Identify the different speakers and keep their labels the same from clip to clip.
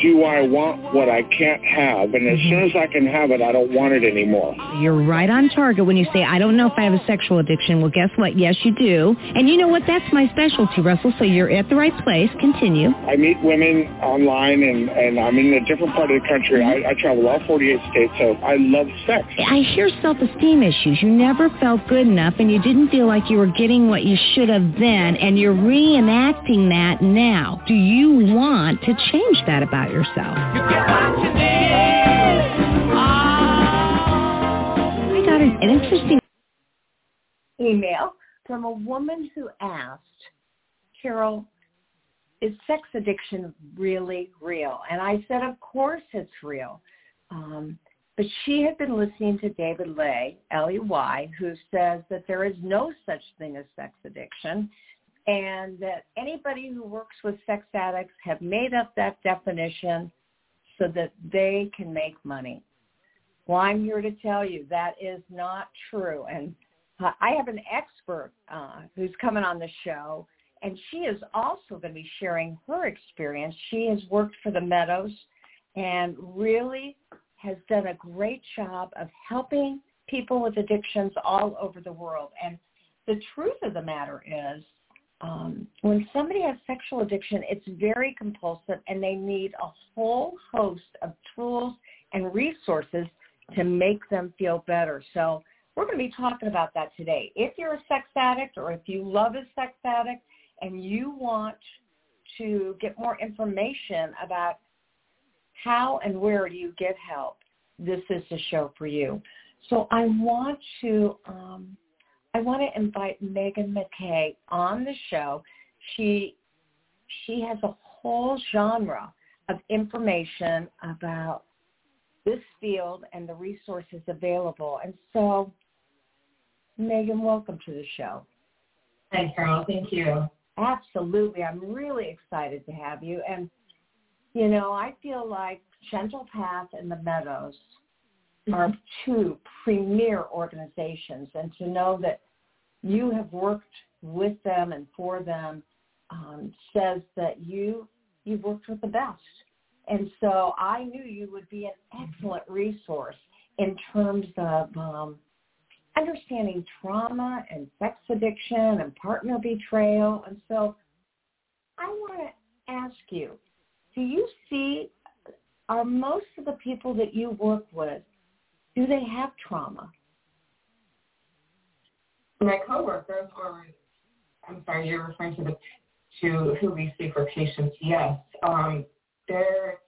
Speaker 1: do I want what I can't have? And as mm-hmm. soon as I can have it, I don't want it anymore.
Speaker 2: You're right on target when you say, I don't know if I have a sexual addiction. Well, guess what? Yes, you do. And you know what? That's my specialty, Russell. So you're at the right place. Continue.
Speaker 1: I meet women online, and, and I'm in a different part of the country. I, I travel all 48 states, so I love sex.
Speaker 2: I hear self-esteem issues. You never felt good enough and you didn't feel like you were getting what you should have then and you're reenacting that now. Do you want to change that about yourself? I got an, an interesting
Speaker 3: email from a woman who asked, Carol, is sex addiction really real? And I said, of course it's real. Um, but she had been listening to David Ley, L-E-Y, who says that there is no such thing as sex addiction and that anybody who works with sex addicts have made up that definition so that they can make money. Well, I'm here to tell you that is not true. And I have an expert uh, who's coming on the show, and she is also going to be sharing her experience. She has worked for the Meadows and really has done a great job of helping people with addictions all over the world. And the truth of the matter is um, when somebody has sexual addiction, it's very compulsive and they need a whole host of tools and resources to make them feel better. So we're going to be talking about that today. If you're a sex addict or if you love a sex addict and you want to get more information about how and where do you get help, this is the show for you. So I want to um, I want to invite Megan McKay on the show. She she has a whole genre of information about this field and the resources available. And so, Megan, welcome to the show.
Speaker 4: Thanks, Carol. Thank you.
Speaker 3: Absolutely. I'm really excited to have you. And, you know, I feel like Gentle Path and the Meadows are two premier organizations. And to know that you have worked with them and for them um, says that you you've worked with the best. And so I knew you would be an excellent resource in terms of um, understanding trauma and sex addiction and partner betrayal. And so I want to ask you, do you see, are most of the people that you work with, do they have trauma?
Speaker 4: My coworkers, or I'm sorry, you're referring to the to who we see for patients. Yes, um, there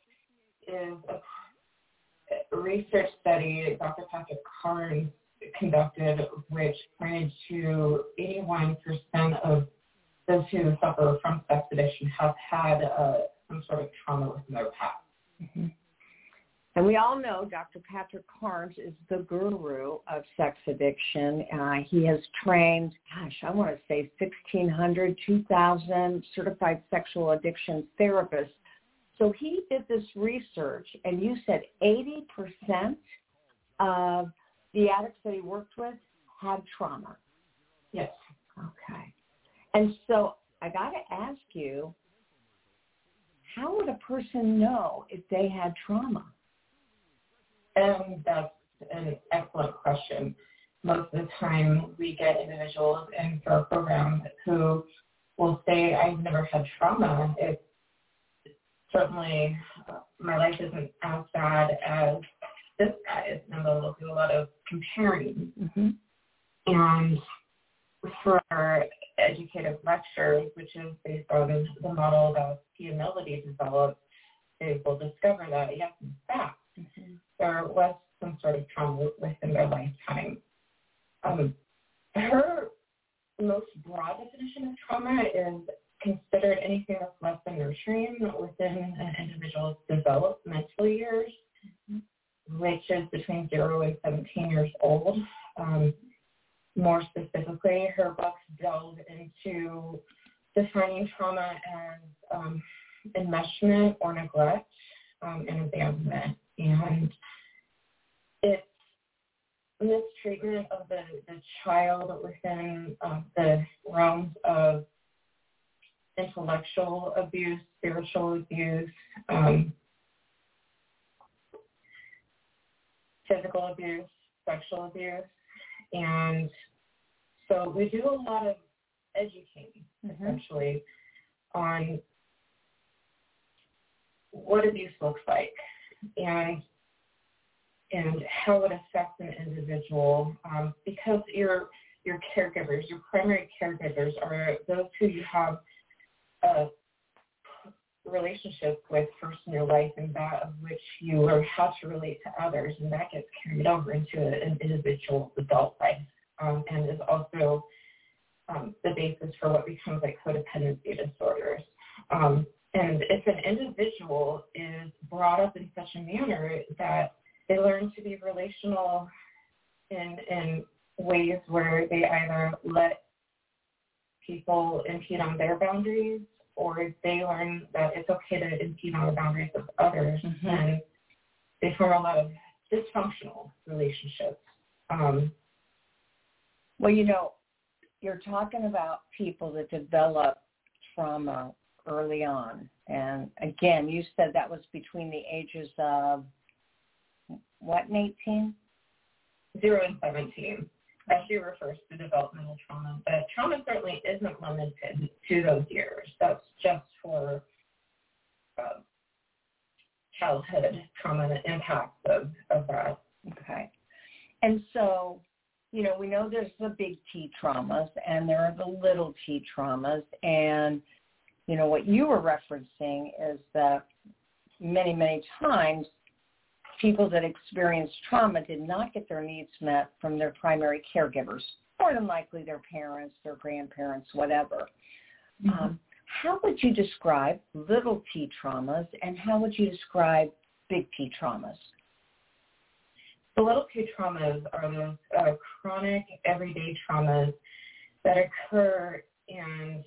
Speaker 4: is a research study Dr. Patrick Carnes conducted, which pointed to 81% of those who suffer from sex addiction have had uh, some sort of trauma within their past.
Speaker 3: Mm-hmm. And we all know Dr. Patrick Carnes is the guru of sex addiction. Uh, he has trained, gosh, I want to say 1,600, 2,000 certified sexual addiction therapists. So he did this research, and you said 80% of the addicts that he worked with had trauma.
Speaker 4: Yes.
Speaker 3: Okay. And so I got to ask you, how would a person know if they had trauma?
Speaker 4: And that's an excellent question. Most of the time, we get individuals in our program who will say, "I've never had trauma." It's certainly uh, my life isn't as bad as this guy's, and they'll do a lot of comparing.
Speaker 3: Mm-hmm.
Speaker 4: And for our educative lectures, which is based on the model that Pia Mellody developed, they will discover that, yes, in fact, mm-hmm. There was some sort of trauma within their lifetime. Um, her most broad definition of trauma is considered anything that's less than nurturing within an individual's developmental years, which is between 0 and 17 years old. Um, more specifically, her books delve into defining trauma as um, enmeshment or neglect um, and abandonment. And it's mistreatment of the, the child within um, the realms of intellectual abuse, spiritual abuse, um, physical abuse, sexual abuse. And so we do a lot of educating, mm-hmm. essentially, on what abuse looks like and and how it affects an individual um, because your your caregivers, your primary caregivers are those who you have a relationship with first in your life and that of which you learn how to relate to others and that gets carried over into an individual's adult life um, and is also um, the basis for what becomes like codependency disorders. Um, and if an individual is brought up in such a manner that they learn to be relational in, in ways where they either let people impede on their boundaries or they learn that it's okay to impede on the boundaries of others mm-hmm. and they form a lot of dysfunctional relationships. Um,
Speaker 3: well, you know, you're talking about people that develop trauma early on. And again, you said that was between the ages of what, 18?
Speaker 4: Zero and 17 as she refers to developmental trauma. But trauma certainly isn't limited to those years. That's just for uh, childhood trauma and the impacts of, of that.
Speaker 3: Okay. And so, you know, we know there's the big T traumas and there are the little t traumas. And, you know, what you were referencing is that many, many times people that experienced trauma did not get their needs met from their primary caregivers, more than likely their parents, their grandparents, whatever. Mm-hmm. Um, how would you describe little t traumas and how would you describe big T traumas?
Speaker 4: The little t traumas are those uh, chronic everyday traumas that occur and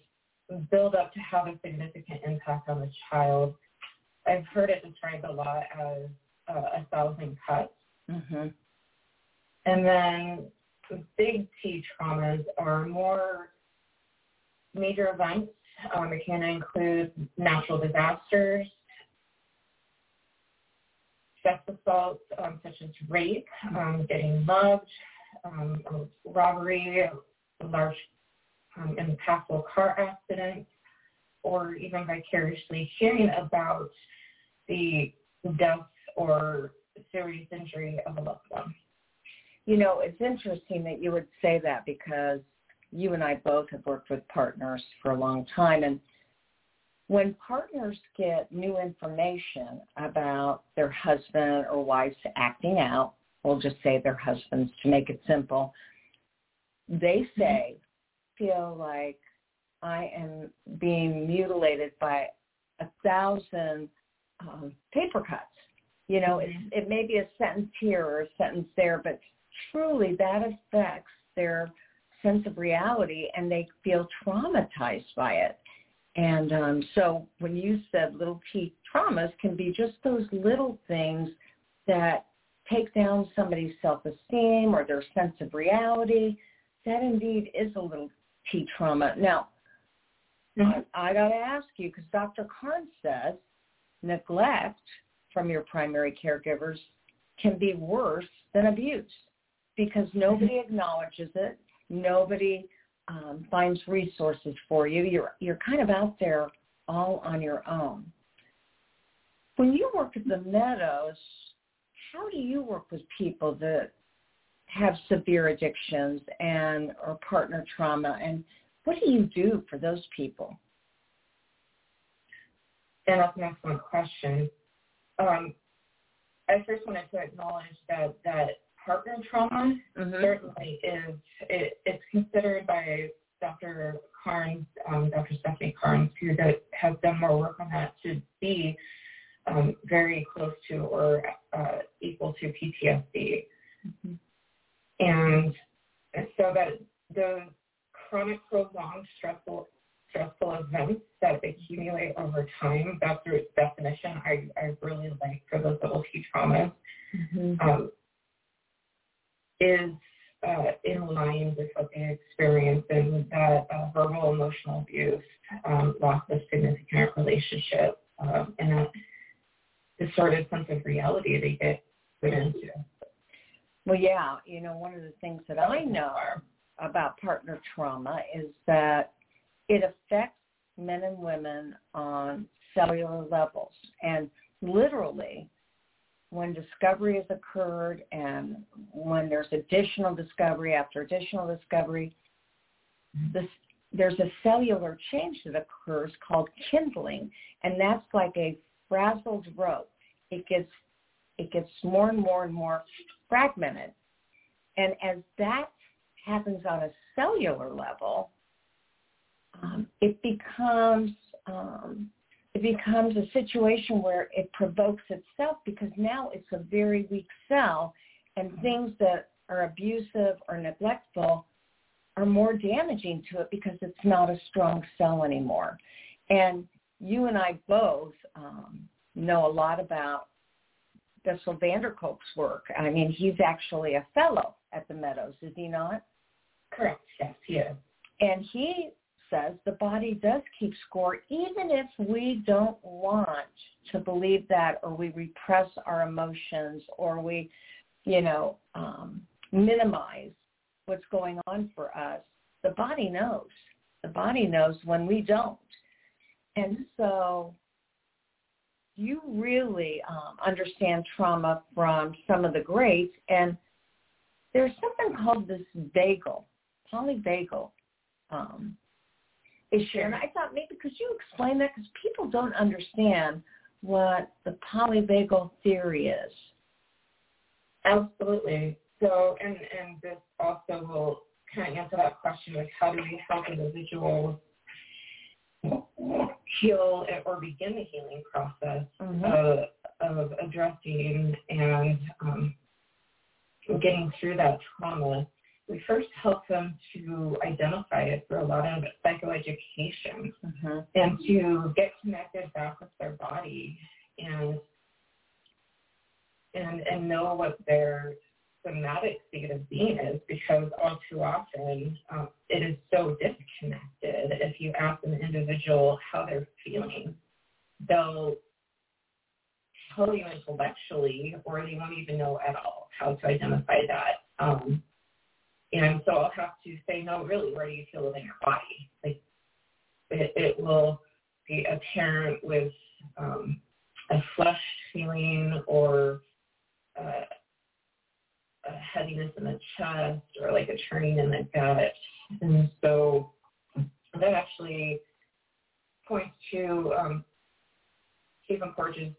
Speaker 4: build up to have a significant impact on the child. I've heard it described a lot as uh, a thousand cuts. Mm-hmm. And then big T traumas are more major events. Um, it can include natural disasters, sex assaults um, such as rape, um, getting mugged, um, robbery, large um, impactful car accidents, or even vicariously hearing about the death or serious injury of a loved one.
Speaker 3: You know, it's interesting that you would say that because you and I both have worked with partners for a long time. And when partners get new information about their husband or wife's acting out, we'll just say their husbands to make it simple, they say, feel like I am being mutilated by a thousand um, paper cuts. You know, it's, mm-hmm. it may be a sentence here or a sentence there, but truly that affects their sense of reality and they feel traumatized by it. And um, so when you said little t traumas can be just those little things that take down somebody's self-esteem or their sense of reality, that indeed is a little t trauma. Now, Mm-hmm. I, I got to ask you because Dr. Carnes says neglect from your primary caregivers can be worse than abuse because nobody mm-hmm. acknowledges it. Nobody um, finds resources for you. You're you're kind of out there all on your own. When you work at the Meadows, how do you work with people that have severe addictions and or partner trauma and what do you do for those people?
Speaker 4: And that's an excellent question. Um, I first wanted to acknowledge that that partner trauma mm-hmm. certainly is it, it's considered by Dr. Carnes, um, Dr. Stephanie Carnes, who that has done more work on that to be um, very close to or uh, equal to PTSD. Mm-hmm. And so that the chronic prolonged stressful stressful events that accumulate over time, that's the definition I, I really like for those double T traumas, mm-hmm. um, is uh, in line with what they experience and that uh, verbal emotional abuse, um, loss of significant relationship, um, and that distorted sense of reality they get put into.
Speaker 3: Well, yeah, you know, one of the things that I know about partner trauma is that it affects men and women on cellular levels. And literally, when discovery has occurred and when there's additional discovery after additional discovery, this, there's a cellular change that occurs called kindling, and that's like a frazzled rope. It gets it gets more and more and more fragmented. And as that happens on a cellular level, um, it becomes um, it becomes a situation where it provokes itself because now it's a very weak cell, and things that are abusive or neglectful are more damaging to it because it's not a strong cell anymore. And you and I both um, know a lot about Bessel van der Kolk's work. I mean, he's actually a fellow at the Meadows, is he not?
Speaker 4: Correct. Yes, he is.
Speaker 3: And he says the body does keep score even if we don't want to believe that or we repress our emotions or we, you know, um, minimize what's going on for us. The body knows. The body knows when we don't. And so you really um, understand trauma from some of the greats. And there's something called this vagal, polyvagal um, issue. And I thought maybe could you explain that because people don't understand what the polyvagal theory is.
Speaker 4: Absolutely. So, and, and this also will kind of answer that question of how do we help individuals heal or begin the healing process mm-hmm. of, of addressing and um, getting through that trauma, we first help them to identify it through a lot of psychoeducation mm-hmm. and to get connected back with their body and and and know what their somatic state of being is because all too often um, it is so disconnected. If you ask an individual how they're feeling, they'll tell you intellectually or they won't even know at all how to identify that. Um, and so I'll have to say, no, really, where do you feel within your body? Like it, it will be apparent with um, a flushed feeling or uh, a heaviness in the chest or like a churning in the gut. And so that actually points to um, Stephen Porges'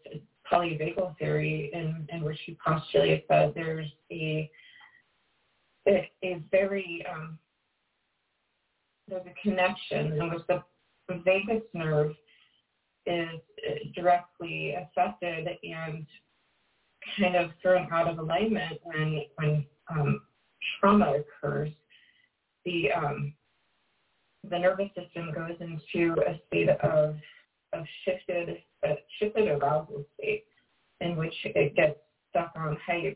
Speaker 4: polyvagal theory in, in which he postulates that there's a a, a very um, there's a connection in which the, vagus nerve is uh, directly affected and kind of thrown out of alignment when when um, trauma occurs. The um, the nervous system goes into a state of of shifted uh, shifted arousal state in which it gets stuck on hy-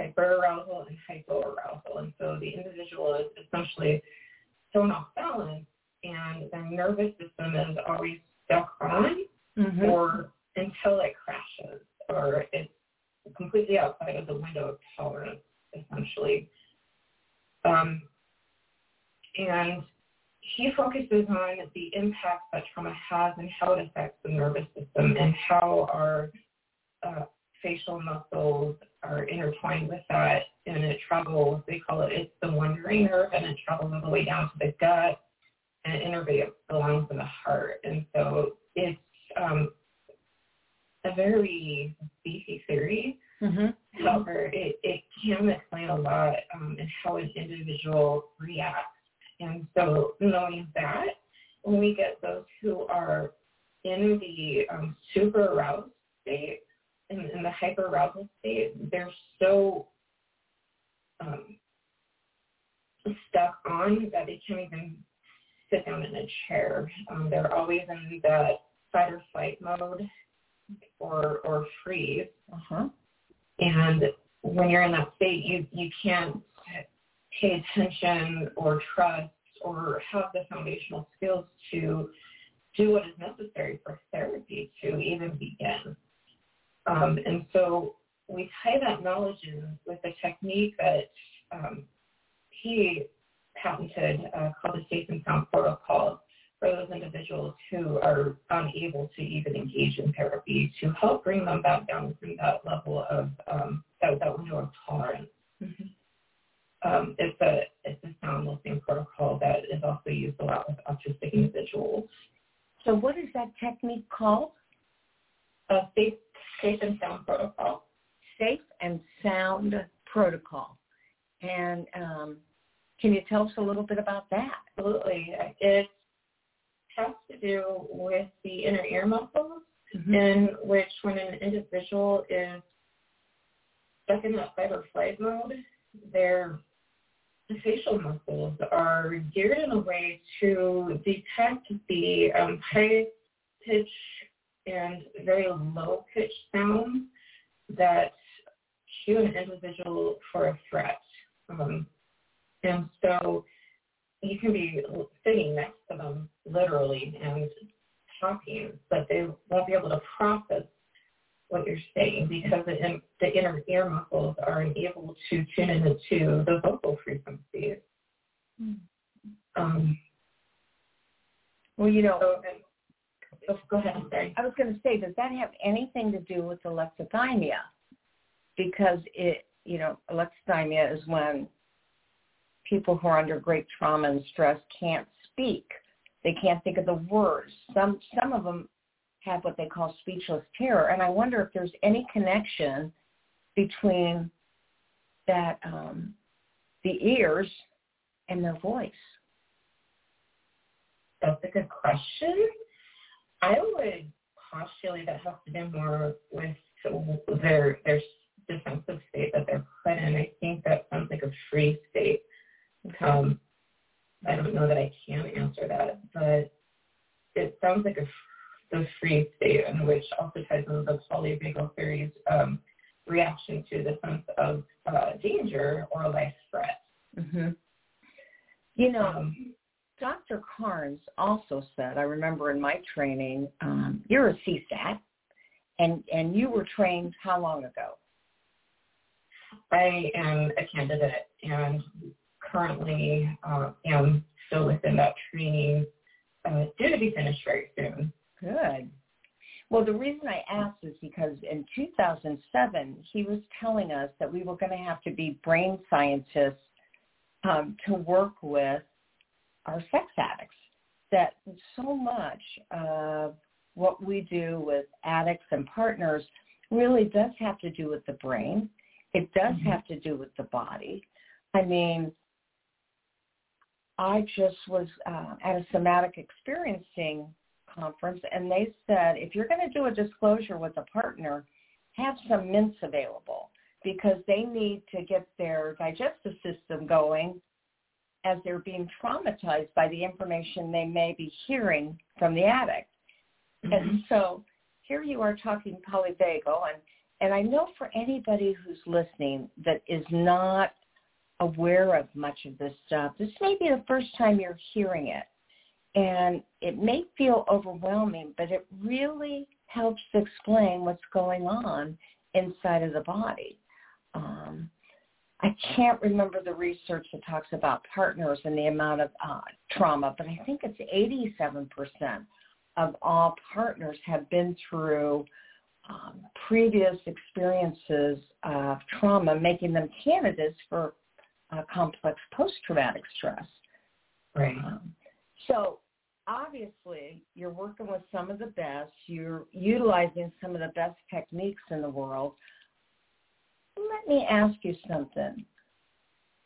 Speaker 4: hyperarousal and hypoarousal, and so the individual is essentially thrown off balance and their nervous system is always stuck on
Speaker 3: Mm-hmm.
Speaker 4: or until it crashes or it's completely outside of the window of tolerance, essentially. Um, and he focuses on the impact that trauma has and how it affects the nervous system and how our uh, facial muscles are intertwined with that and it travels, they call it, it's the wandering nerve and it travels all the way down to the gut and it innervates the lungs and the heart. And so it's um, a very beefy theory.
Speaker 3: Mm-hmm.
Speaker 4: However, it, it can explain a lot um, in how an individual reacts. And so knowing that, when we get those who are in the um, super aroused state, in, in the hyper arousal state, they're so um, stuck on that they can't even sit down in a chair. Um, they're always in that fight or flight mode or or freeze.
Speaker 3: Uh-huh.
Speaker 4: And when you're in that state, you you can't pay attention or trust or have the foundational skills to do what is necessary for therapy to even begin. Um, and so we tie that knowledge in with a technique that um, he patented uh, called the Safe and Sound Protocol for those individuals who are unable to even engage in therapy to help bring them back down from that level of um, that, that window of tolerance. Um, it's a it's a sound listening protocol that is also used a lot with autistic individuals.
Speaker 3: So what is that technique called?
Speaker 4: A safe safe and sound protocol.
Speaker 3: Safe and Sound Protocol. And um, can you tell us a little bit about that?
Speaker 4: Absolutely, it has to do with the inner ear muscles,
Speaker 3: Mm-hmm.
Speaker 4: in which when an individual is stuck in that fight or flight mode, their facial muscles are geared in a way to detect the um, high pitch and very low pitch sounds that cue an individual for a threat. Um, and so you can be sitting next to them literally and talking, but they won't be able to process what you're saying because the, the inner ear muscles are unable to tune into the vocal frequencies. Um,
Speaker 3: Well, you know,
Speaker 4: so, oh, go ahead, I'm sorry.
Speaker 3: I was going to say, does that have anything to do with alexithymia? Because it, you know, alexithymia is when people who are under great trauma and stress can't speak. They can't think of the words. Some some of them have what they call speechless terror, and I wonder if there's any connection between that um, the ears and their voice.
Speaker 4: That's a good question. I would postulate that has to do more with their their defensive state that they're put in. I think that sounds like a freeze state. Um, I don't know that I can answer that, but it sounds like a the freeze state in which also ties into the polyvagal theory's um, reaction to the sense of uh, danger or life threat.
Speaker 3: Mm-hmm. You know,
Speaker 4: Um,
Speaker 3: Dr. Carnes also said, I remember in my training, um, you're a CSAT, and and you were trained how long ago?
Speaker 4: I am a candidate and currently uh, am still within that training, uh, due to be finished very soon.
Speaker 3: Good. Well, the reason I asked is because in 2007, he was telling us that we were going to have to be brain scientists um, to work with our sex addicts. That so much of what we do with addicts and partners really does have to do with the brain. It does
Speaker 4: Mhm.
Speaker 3: have to do with the body. I mean, I just was uh, at a somatic experiencing conference, and they said if you're going to do a disclosure with a partner, have some mints available because they need to get their digestive system going as they're being traumatized by the information they may be hearing from the addict. And so here you are talking polyvagal, and, and I know for anybody who's listening that is not aware of much of this stuff, this may be the first time you're hearing it. And it may feel overwhelming, but it really helps explain what's going on inside of the body. Um, I can't remember the research that talks about partners and the amount of uh, trauma, but I think it's 87% of all partners have been through um, previous experiences of trauma, making them candidates for uh, complex post-traumatic stress.
Speaker 4: Right.
Speaker 3: Um, so obviously, you're working with some of the best. You're utilizing some of the best techniques in the world. Let me ask you something.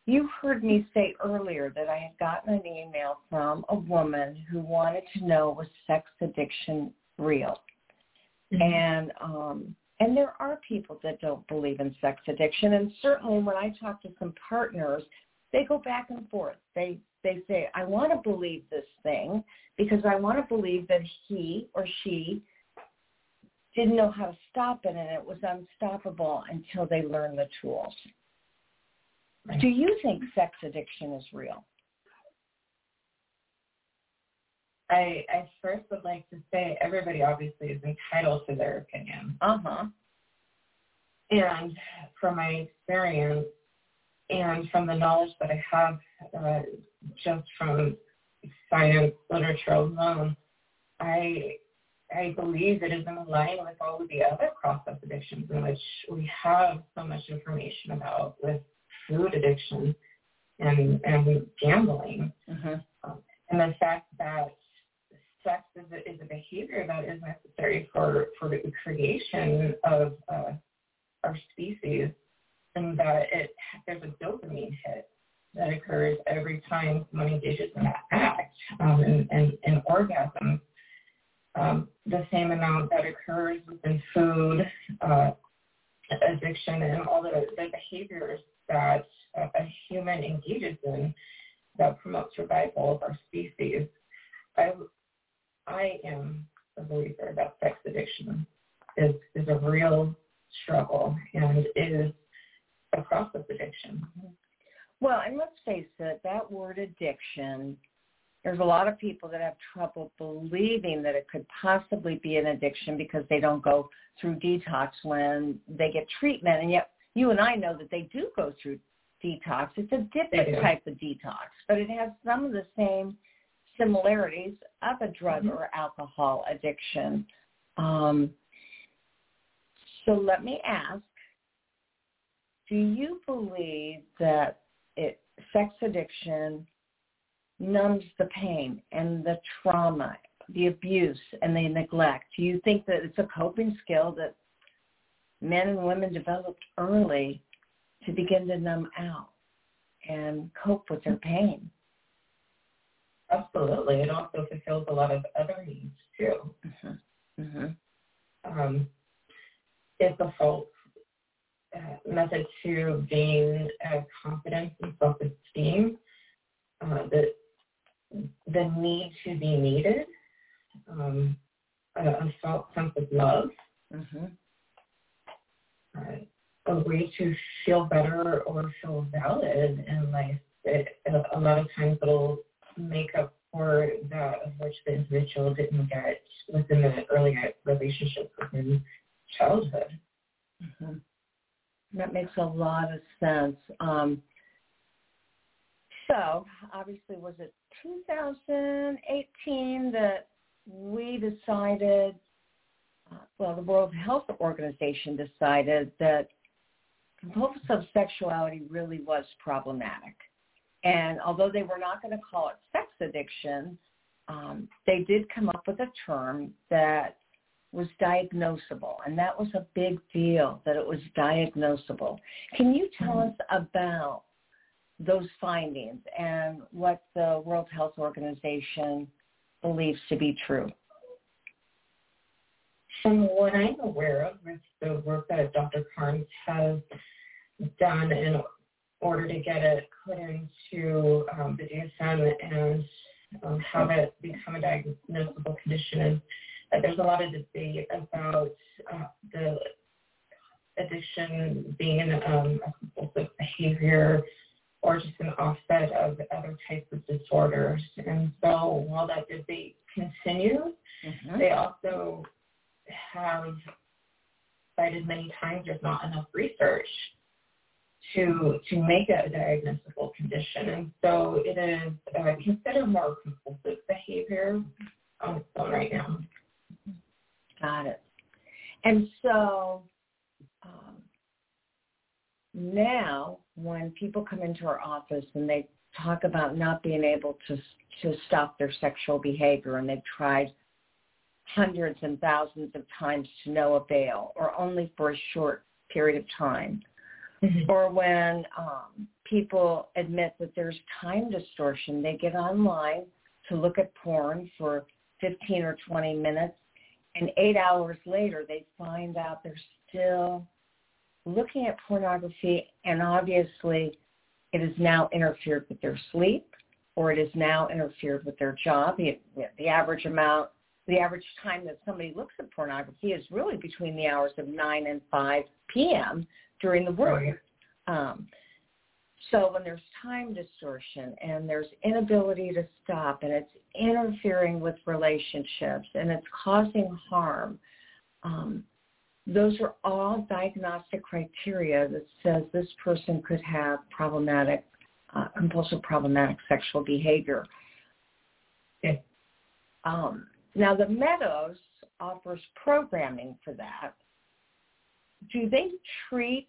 Speaker 3: You heard me say earlier that I had gotten an email from a woman who wanted to know was sex addiction real? Mm-hmm. And um and there are people that don't believe in sex addiction and certainly when I talk to some partners, they go back and forth. They they say, I want to believe this thing because I want to believe that he or she didn't know how to stop it and it was unstoppable until they learned the tools. Do you think sex addiction is real?
Speaker 4: I, I first would like to say everybody obviously is entitled to their opinion.
Speaker 3: Uh-huh.
Speaker 4: And from my experience and from the knowledge that I have uh, just from science literature alone, I I believe it is in line with all of the other process addictions in which we have so much information about with food addiction and and gambling.
Speaker 3: Mm-hmm.
Speaker 4: Um, and the fact that sex is a, is a behavior that is necessary for, for the creation of uh, our species and that it there's a dopamine hit that occurs every time someone engages in that act um, and, and, and orgasm. Um, the same amount that occurs within food, uh, addiction, and all the, the behaviors that a human engages in that promote survival of our species. I, I am a believer that sex addiction is, is a real struggle and is a process addiction.
Speaker 3: Well, and let's face it, that word addiction, there's a lot of people that have trouble believing that it could possibly be an addiction because they don't go through detox when they get treatment. And yet you and I know that they do go through detox. It's a different type of detox, but it has some of the same similarities of a drug mm-hmm. or alcohol addiction. Um, so let me ask, do you believe that it, sex addiction numbs the pain and the trauma, the abuse and the neglect? Do you think that it's a coping skill that men and women developed early to begin to numb out and cope with their pain?
Speaker 4: Absolutely. It also fulfills a lot of other needs too.
Speaker 3: Mm-hmm. Mm-hmm.
Speaker 4: Um, it's a false uh, method to gain uh, confidence and self-esteem. Uh, the the need to be needed, um, a, a false sense of love,
Speaker 3: mm-hmm.
Speaker 4: uh, a way to feel better or feel valid in life. It, a lot of times it'll make up for that which the individual didn't get within the earlier relationship within childhood.
Speaker 3: Mm-hmm. That makes a lot of sense. Um, so, obviously, was it 2018 that we decided, uh, well, the World Health Organization decided that compulsive sexuality really was problematic. And although they were not going to call it sex addiction, um, they did come up with a term that was diagnosable, and that was a big deal that it was diagnosable. Can you tell us about those findings and what the World Health Organization believes to be true?
Speaker 4: From what I'm aware of with the work that Dr. Carnes has done in order to get it put into um, the DSM and um, have it become a diagnosable condition is that there's a lot of debate about uh, the addiction being um, a compulsive behavior or just an offset of other types of disorders. And so while that debate continues, mm-hmm. they also have cited many times there's not enough research to to make a diagnosable condition. And so it is uh, considered more compulsive behavior on its own right now.
Speaker 3: Got it. And so um, now when people come into our office and they talk about not being able to to stop their sexual behavior and they've tried hundreds and thousands of times to no avail or only for a short period of time mm-hmm. or when um, people admit that there's time distortion they get online to look at porn for 15 or 20 minutes and eight hours later they find out they're still looking at pornography and obviously it has now interfered with their sleep or it has now interfered with their job. The, the average amount, the average time that somebody looks at pornography is really between the hours of 9 and 5 p.m. during the work. Um, so when there's time distortion and there's inability to stop and it's interfering with relationships and it's causing harm, um, those are all diagnostic criteria that says this person could have problematic, uh, compulsive problematic sexual behavior. Okay. Um, now the Meadows offers programming for that. Do they treat,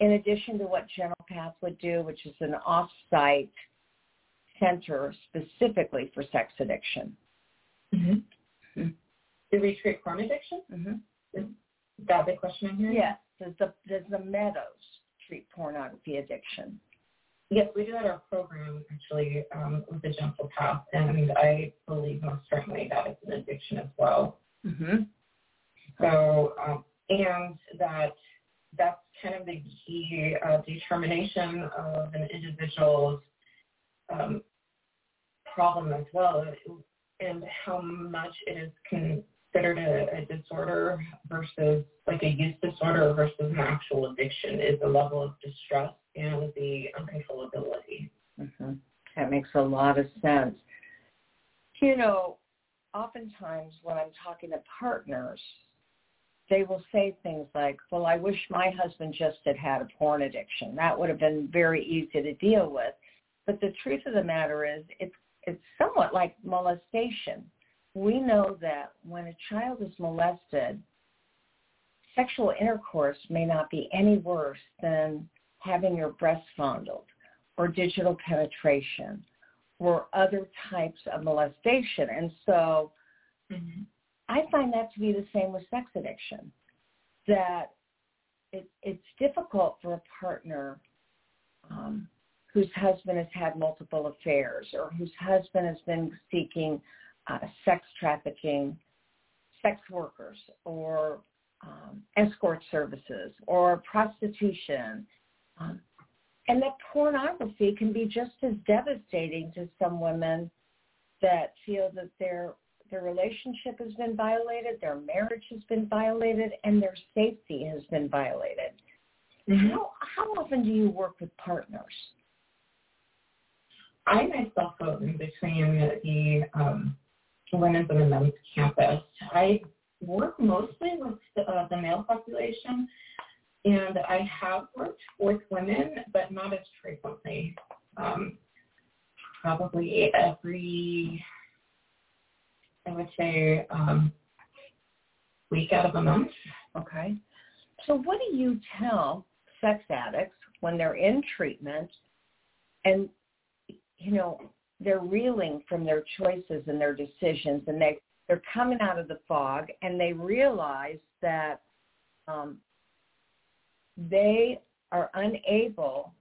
Speaker 3: in addition to what Gentle Path would do, which is an off-site center specifically for sex addiction?
Speaker 4: Mm-hmm. Mm-hmm. Do we treat porn addiction?
Speaker 3: Mm-hmm.
Speaker 4: Is that the question in here?
Speaker 3: Yes. Does the does the Meadows treat pornography addiction?
Speaker 4: Yes, we do at our program actually um, with the Gentle Path, and I believe most certainly that it's an addiction as well.
Speaker 3: Mm-hmm.
Speaker 4: So, um, and that that's kind of the key uh, determination of an individual's um, problem as well, and how much it is considered a, a disorder versus like a use disorder versus an actual addiction is the level of distress and the uncontrollability.
Speaker 3: Mm-hmm. That makes a lot of sense. You know, oftentimes when I'm talking to partners, they will say things like, well, I wish my husband just had had a porn addiction. That would have been very easy to deal with. But the truth of the matter is it's, it's somewhat like molestation we know that when a child is molested, sexual intercourse may not be any worse than having your breast fondled or digital penetration or other types of molestation. And so mm-hmm. I find that to be the same with sex addiction, that it, it's difficult for a partner um, whose husband has had multiple affairs or whose husband has been seeking uh, sex trafficking, sex workers, or um, escort services, or prostitution. Um, and that pornography can be just as devastating to some women that feel that their their relationship has been violated, their marriage has been violated, and their safety has been violated. Mm-hmm. How how often do you work with partners?
Speaker 4: I myself go in between the um, women's and the men's campus. I work mostly with the, uh, the male population, and I have worked with women, but not as frequently. Um, probably every, would say, um, week out of a month.
Speaker 3: Okay. So what do you tell sex addicts when they're in treatment and, you know, they're reeling from their choices and their decisions and they they're coming out of the fog and they realize that um, they are unable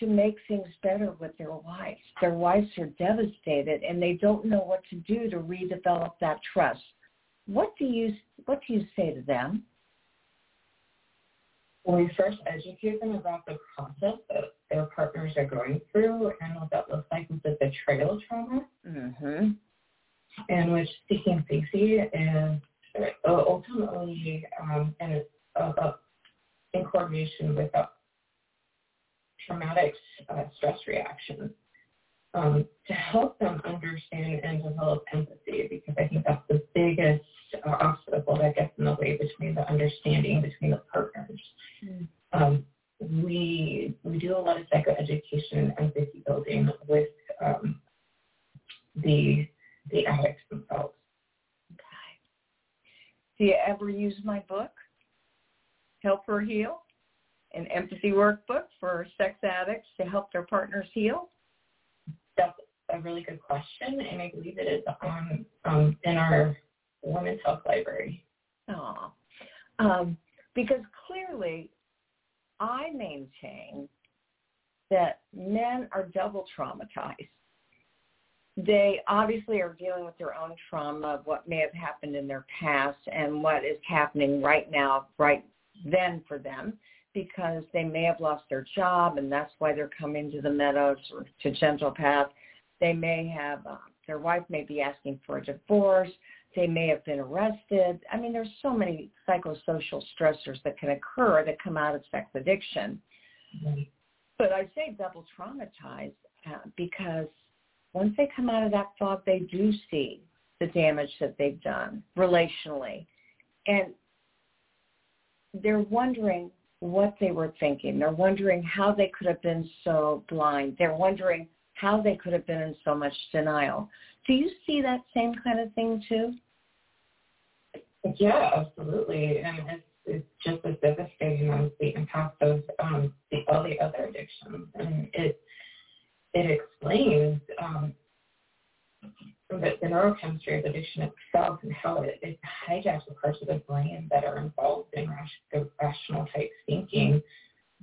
Speaker 3: to make things better with their wives. Their wives are devastated and they don't know what to do to redevelop that trust. What do you what do you say to them?
Speaker 4: we first educate them about the process that their partners are going through and what that looks like with the betrayal trauma,
Speaker 3: mm-hmm.
Speaker 4: and which seeking safety is uh, ultimately um, and uh, in coordination with traumatic uh, stress reactions um, to help them understand and develop empathy because I think that's the biggest uh, obstacle that gets in the way between the understanding between the partners. Mm. Um, we we do a lot of psychoeducation and empathy building with um, the the addicts themselves.
Speaker 3: Okay. Do you ever use my book, Help Her Heal, an empathy workbook for sex addicts to help their partners heal?
Speaker 4: That's a really good question, and I believe it is on um, in our women's health library.
Speaker 3: Oh, um, because clearly, I maintain that men are double traumatized they obviously are dealing with their own trauma of what may have happened in their past and what is happening right now, right then for them, because they may have lost their job and that's why they're coming to the meadows or to Gentle Path. They may have, uh, their wife may be asking for a divorce. They may have been arrested. I mean, there's so many psychosocial stressors that can occur that come out of sex addiction. Mm-hmm. But I say double traumatized uh, because once they come out of that fog, they do see the damage that they've done relationally. And they're wondering what they were thinking. They're wondering how they could have been so blind. They're wondering how they could have been in so much denial. Do you see that same kind of thing too?
Speaker 4: Yeah, absolutely. And it's, it's just as devastating as the impact of um, the, all the other addictions. And it it explains um, the, the neurochemistry of addiction itself and how it, it hijacks the parts of the brain that are involved in rash, rational type thinking.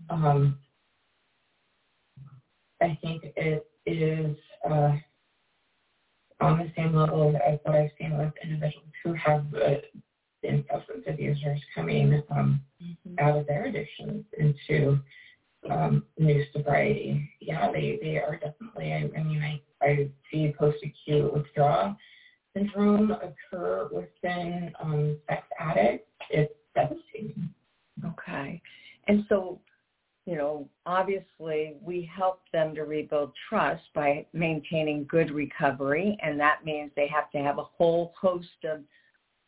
Speaker 4: Um, I think it is uh, on the same level as what I've seen with individuals who have uh, been substance abusers coming um, mm-hmm. out of their addictions into um, new sobriety. Yeah, they, they are definitely, I, I mean, I, I see post-acute withdrawal syndrome occur within um, sex addicts. It's devastating.
Speaker 3: Okay. And so, you know, obviously we help them to rebuild trust by maintaining good recovery, and that means they have to have a whole host of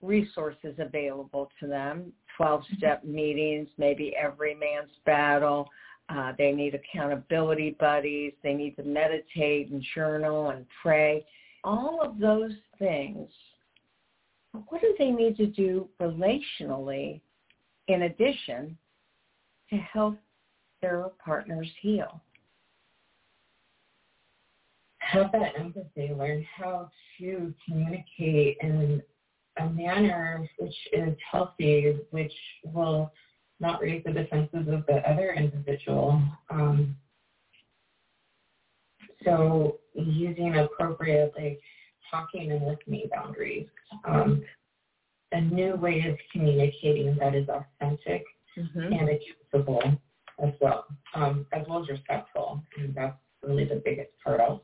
Speaker 3: resources available to them, 12-step meetings, maybe every man's battle, uh, they need accountability buddies. They need to meditate and journal and pray. All of those things, what do they need to do relationally in addition to help their partners heal?
Speaker 4: Have that empathy, learn how to communicate in a manner which is healthy, which will not raise the defenses of the other individual. Um, so using appropriate like talking and listening boundaries, um, a new way of communicating that is authentic mm-hmm. and accessible as well, um, as well as respectful. And that's really the biggest part also.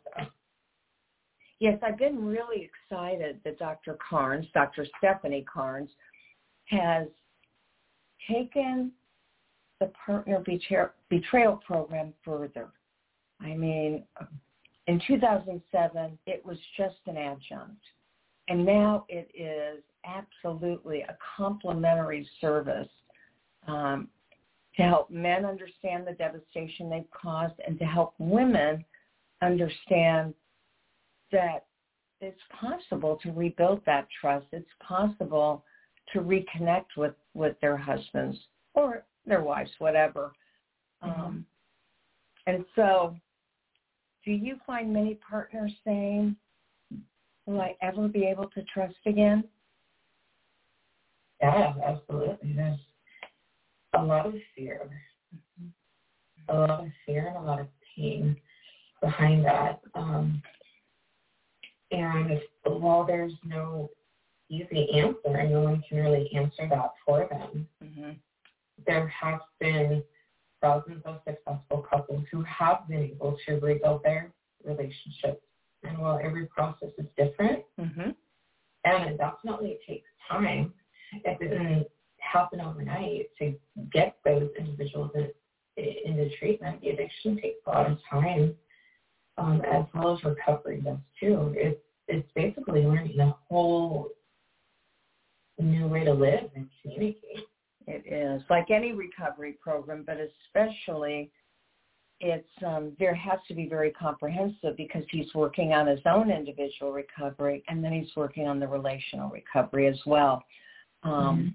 Speaker 3: Yes, I've been really excited that Dr. Carnes, Dr. Stephanie Carnes, has taken the partner betrayal program further. I mean, in 2007, it was just an adjunct. And now it is absolutely a complementary service um, to help men understand the devastation they've caused and to help women understand that it's possible to rebuild that trust. It's possible to reconnect with, with their husbands or their wives, whatever. Mm-hmm. Um, and so do you find many partners saying, will I ever be able to trust again?
Speaker 4: Yeah, absolutely. There's a lot of fear, mm-hmm. a lot of fear and a lot of pain behind that. Um, and while there's no easy answer and no one can really answer that for them. Mm-hmm. There have been thousands of successful couples who have been able to rebuild their relationships. And while every process is different, mm-hmm. and it definitely takes time, it doesn't happen overnight to get those individuals in, into treatment. The addiction takes a lot of time, um, as well as recovery does too. It's it's basically learning a whole new way to live and communicate.
Speaker 3: It is like any recovery program, but especially it's um, there has to be very comprehensive because he's working on his own individual recovery and then he's working on the relational recovery as well. Um, mm-hmm.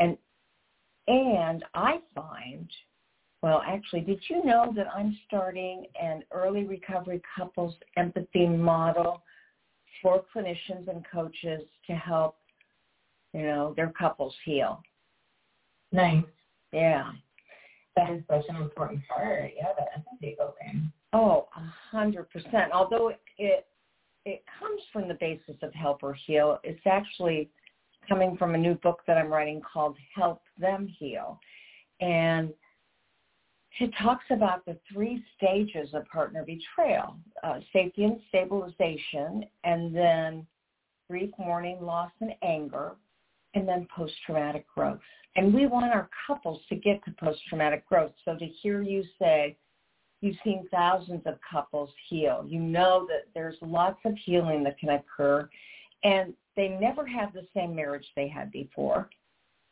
Speaker 3: And and I find, well, actually, did you know that I'm starting an early recovery couples empathy model for clinicians and coaches to help, you know, their couples heal?
Speaker 4: Nice.
Speaker 3: Yeah.
Speaker 4: That is such an important part. Yeah, the empathy building.
Speaker 3: Oh, a hundred percent. Although it, it it comes from the basis of help or heal, it's actually coming from a new book that I'm writing called Help Them Heal. And it talks about the three stages of partner betrayal, uh, safety and stabilization, and then grief, mourning, loss, and anger, and then post-traumatic growth. And we want our couples to get to post-traumatic growth. So to hear you say you've seen thousands of couples heal, you know that there's lots of healing that can occur. And they never have the same marriage they had before,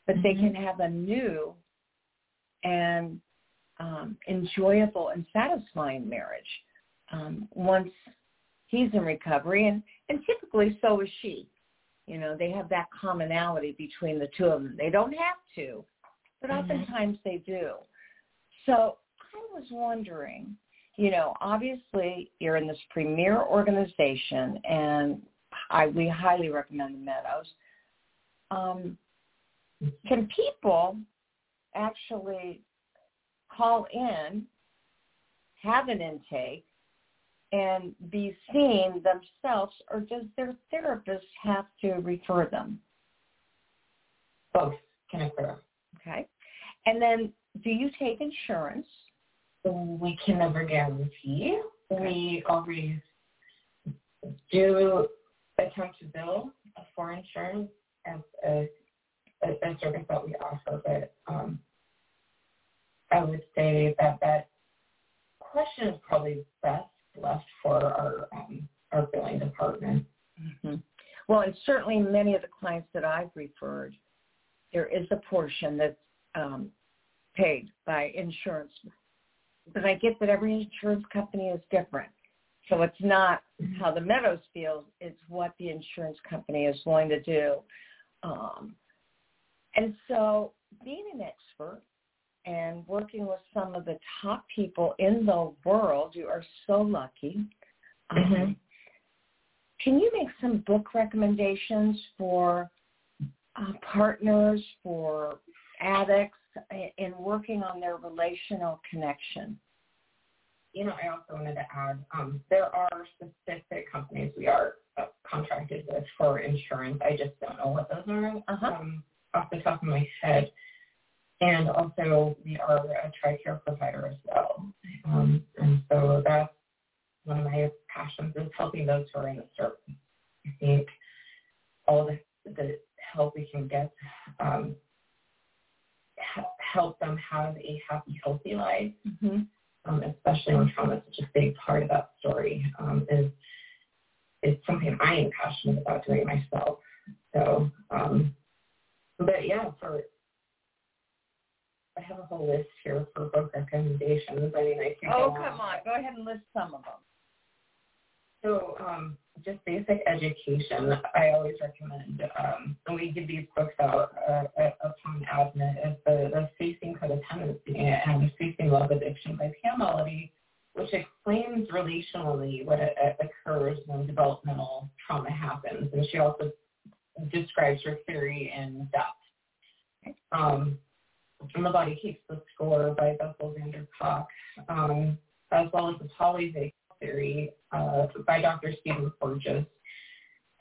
Speaker 3: but mm-hmm. they can have a new and um, enjoyable and satisfying marriage um, once he's in recovery, and, and typically so is she. You know, they have that commonality between the two of them. They don't have to, but mm-hmm. oftentimes they do. So I was wondering, you know, obviously you're in this premier organization and I we highly recommend the Meadows. Um, can people actually call in, have an intake, and be seen themselves, or does their therapist have to refer them?
Speaker 4: Both can occur.
Speaker 3: Okay. And then do you take insurance?
Speaker 4: We can never guarantee. Okay. We always do attempt to bill for insurance as a, a, a service that we offer, but um, I would say that that question is probably best left for our um, our billing department.
Speaker 3: Mm-hmm. Well, and certainly many of the clients that I've referred, there is a portion that's um, paid by insurance. But I get that every insurance company is different. So it's not how the Meadows feels, it's what the insurance company is going to do. Um, and so being an expert and working with some of the top people in the world, you are so lucky. Mm-hmm. Um, can you make some book recommendations for uh, partners, for addicts in working on their relational connection?
Speaker 4: you know, I also wanted to add, um, there are specific companies we are uh, contracted with for insurance. I just don't know what those are uh-huh. um, off the top of my head. And also, we are a TRICARE provider as well. Um, and so that's one of my passions is helping those who are in the service. I think all the, the help we can get um, help them have a happy, healthy life. Mm-hmm um, especially when trauma is such a big part of that story, um, is is something I am passionate about doing myself. So, um, but yeah, for I have a whole list here for book recommendations. I mean, I
Speaker 3: can. Oh, come on, go ahead and list some of them.
Speaker 4: So, um, just basic education, I always recommend, um, and we give these books out uh, upon admit, is the, the Facing Codependency and Facing Love Addiction by Pia Mellody, which explains relationally what it, it occurs when developmental trauma happens. And she also describes her theory in depth. Um, and the Body Keeps the Score by Bessel van der um, as well as the polyvagal theory uh, by Dr. Stephen Porges.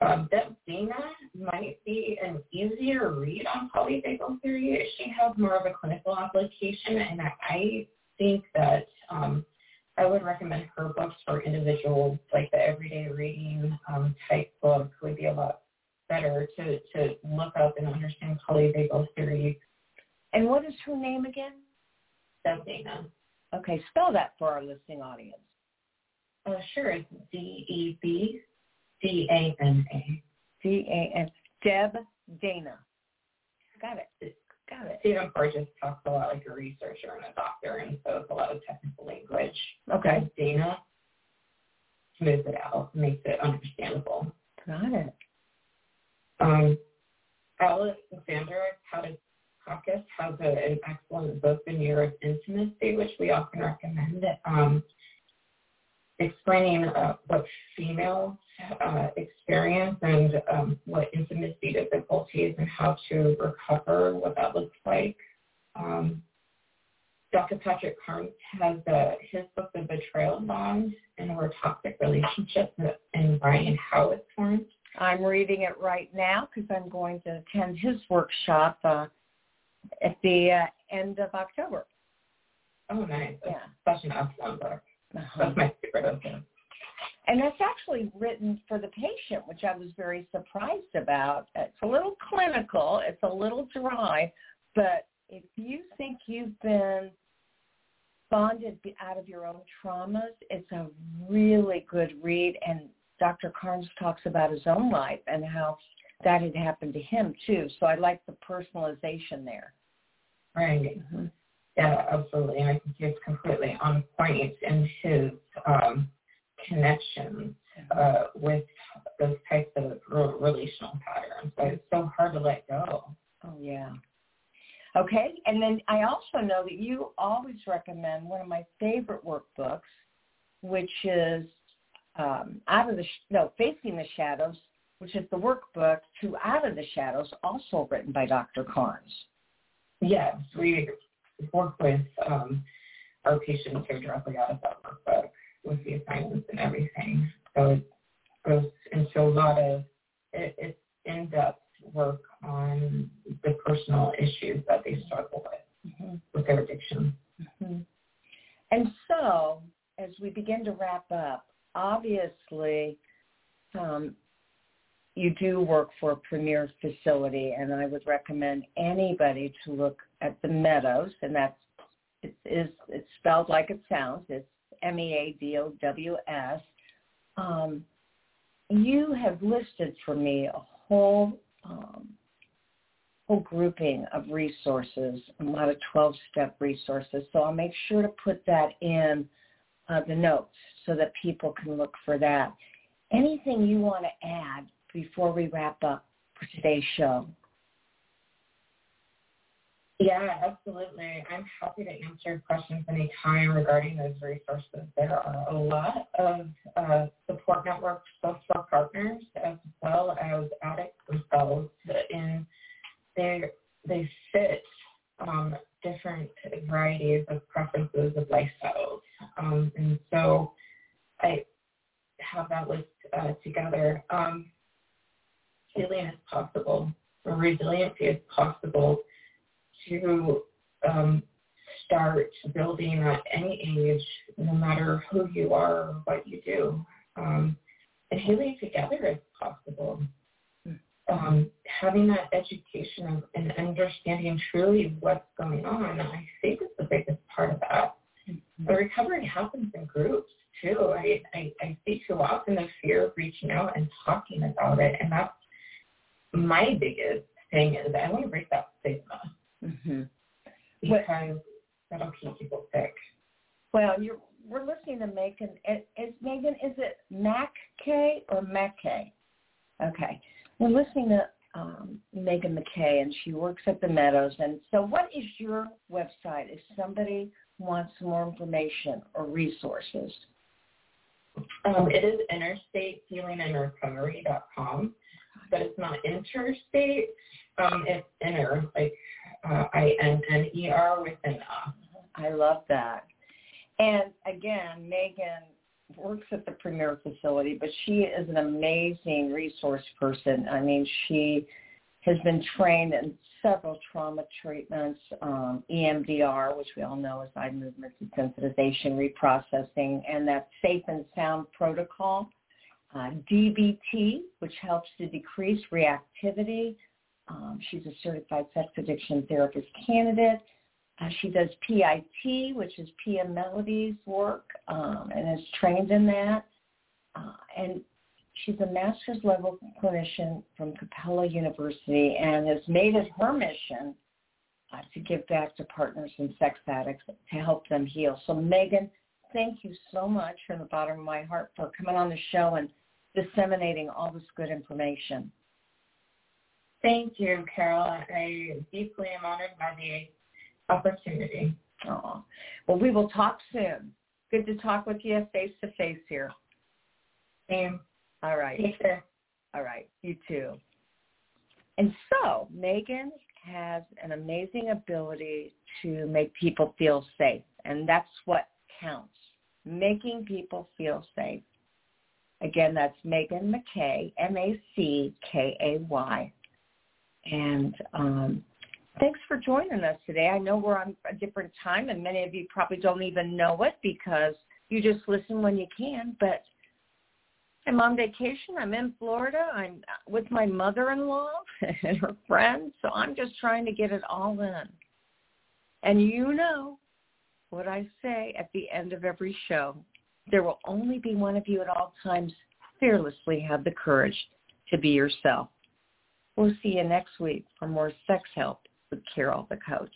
Speaker 4: Um, Deb Dana might be an easier read on polyvagal theory. She has more of a clinical application, and I think that um, I would recommend her books for individuals, like the everyday reading um, type book would be a lot better to, to look up and understand polyvagal theory.
Speaker 3: And what is her name again?
Speaker 4: Deb Dana.
Speaker 3: Okay, spell that for our listening audience.
Speaker 4: Uh, sure, it's D-E-B D-A-N-A.
Speaker 3: D-A-N. Deb Dana. Got it. Got it.
Speaker 4: Stephen Porges talks a lot like a researcher and a doctor, and so it's a lot of technical language.
Speaker 3: Okay.
Speaker 4: Deb Dana smooths it out, makes it understandable.
Speaker 3: Got it.
Speaker 4: Um, Alexandra Katehakis has a, an excellent book, The Year of Intimacy, which we often recommend, um, explaining uh, what females uh, experience and um, what intimacy difficulties and how to recover, what that looks like. Um, Dr. Patrick Carnes has uh, his book, The Betrayal Bond, and Where Toxic Relationships and and How It's Formed.
Speaker 3: I'm reading it right now because I'm going to attend his workshop uh, at the uh, end of October.
Speaker 4: Oh, nice. That's
Speaker 3: Yeah.
Speaker 4: such an excellent book.
Speaker 3: Uh-huh.
Speaker 4: That's my favorite of him.
Speaker 3: And that's actually written for the patient, which I was very surprised about. It's a little clinical, it's a little dry, but if you think you've been bonded out of your own traumas, it's a really good read. And Dr. Carnes talks about his own life and how that had happened to him too. So I like the personalization there.
Speaker 4: Right.
Speaker 3: Mm-hmm.
Speaker 4: Yeah, absolutely. And I think he's completely on point in his um, connections uh, with those types of re- relational patterns. But it's so hard to let go.
Speaker 3: Oh yeah. Okay, and then I also know that you always recommend one of my favorite workbooks, which is um, out of the sh- no facing the shadows, which is the workbook to Out of the Shadows, also written by Dr. Carnes.
Speaker 4: Yes, we work with um, our patients who are directly out of that workbook with the assignments and everything. So it goes into a lot of, it, it's in-depth work on the personal issues that they struggle with,
Speaker 3: Mm-hmm.
Speaker 4: with their addiction.
Speaker 3: hmm And so, as we begin to wrap up, obviously, um, you do work for a premier facility, and I would recommend anybody to look at the Meadows, and that's it is it's spelled like it sounds. It's M E A D O W S. Um, you have listed for me a whole um, whole grouping of resources, a lot of 12-step resources. So I'll make sure to put that in uh, the notes so that people can look for that. Anything you want to add before we wrap up for today's show?
Speaker 4: Yeah, absolutely. I'm happy to answer questions anytime regarding those resources. There are a lot of uh, support networks, both for partners as well as addicts themselves, and they they fit um, different varieties of preferences of lifestyles. Um, and so I have that list uh, together. Um, healing is possible. Resiliency is possible to um, start building at any age, no matter who you are or what you do. Um, and healing together is possible. Um, having that education and understanding truly what's going on, I think is the biggest part of that. The recovery happens in groups too. I, I, I see too often the fear of reaching out and talking about it, and that's my biggest thing is I want to break that stigma
Speaker 3: Mm-hmm.
Speaker 4: because that'll keep people sick.
Speaker 3: Well, you're, we're listening to Megan. Is, Megan, is it Mac K or McKay? Okay. We're listening to um, Megan MacKay, and she works at the Meadows. And so what is your website if somebody wants more information or resources?
Speaker 4: Um, it is innerstatehealingandrecovery.com, but it's not interstate. Um, it's inner, like uh, I-N-N-E-R with an uh.
Speaker 3: I love that. And again, Megan works at the Premier facility, but she is an amazing resource person. I mean, she has been trained in several trauma treatments, um, EMDR, which we all know is eye movement desensitization reprocessing, and that safe and sound protocol, uh, DBT, which helps to decrease reactivity. Um, she's a certified sex addiction therapist candidate. Uh, she does PIT, which is Pia Mellody's work, um, and is trained in that. Uh, and She's a master's level clinician from Capella University and has made it her mission uh, to give back to partners and sex addicts to help them heal. So Megan, thank you so much from the bottom of my heart for coming on the show and disseminating all this good information.
Speaker 4: Thank you, Carol. I deeply am honored by the opportunity.
Speaker 3: Oh, well, we will talk soon. Good to talk with you face to face here.
Speaker 4: Same.
Speaker 3: All right.
Speaker 4: Take care.
Speaker 3: All right. You too. And so Megan has an amazing ability to make people feel safe, and that's what counts. Making people feel safe. Again, that's Megan MacKay, M-A-C-K-A-Y. And um, thanks for joining us today. I know we're on a different time, and many of you probably don't even know it because you just listen when you can. But I'm on vacation. I'm in Florida. I'm with my mother-in-law and her friends. So I'm just trying to get it all in. And you know what I say at the end of every show. There will only be one of you at all times. Fearlessly have the courage to be yourself. We'll see you next week for more sex help with Carol the Coach.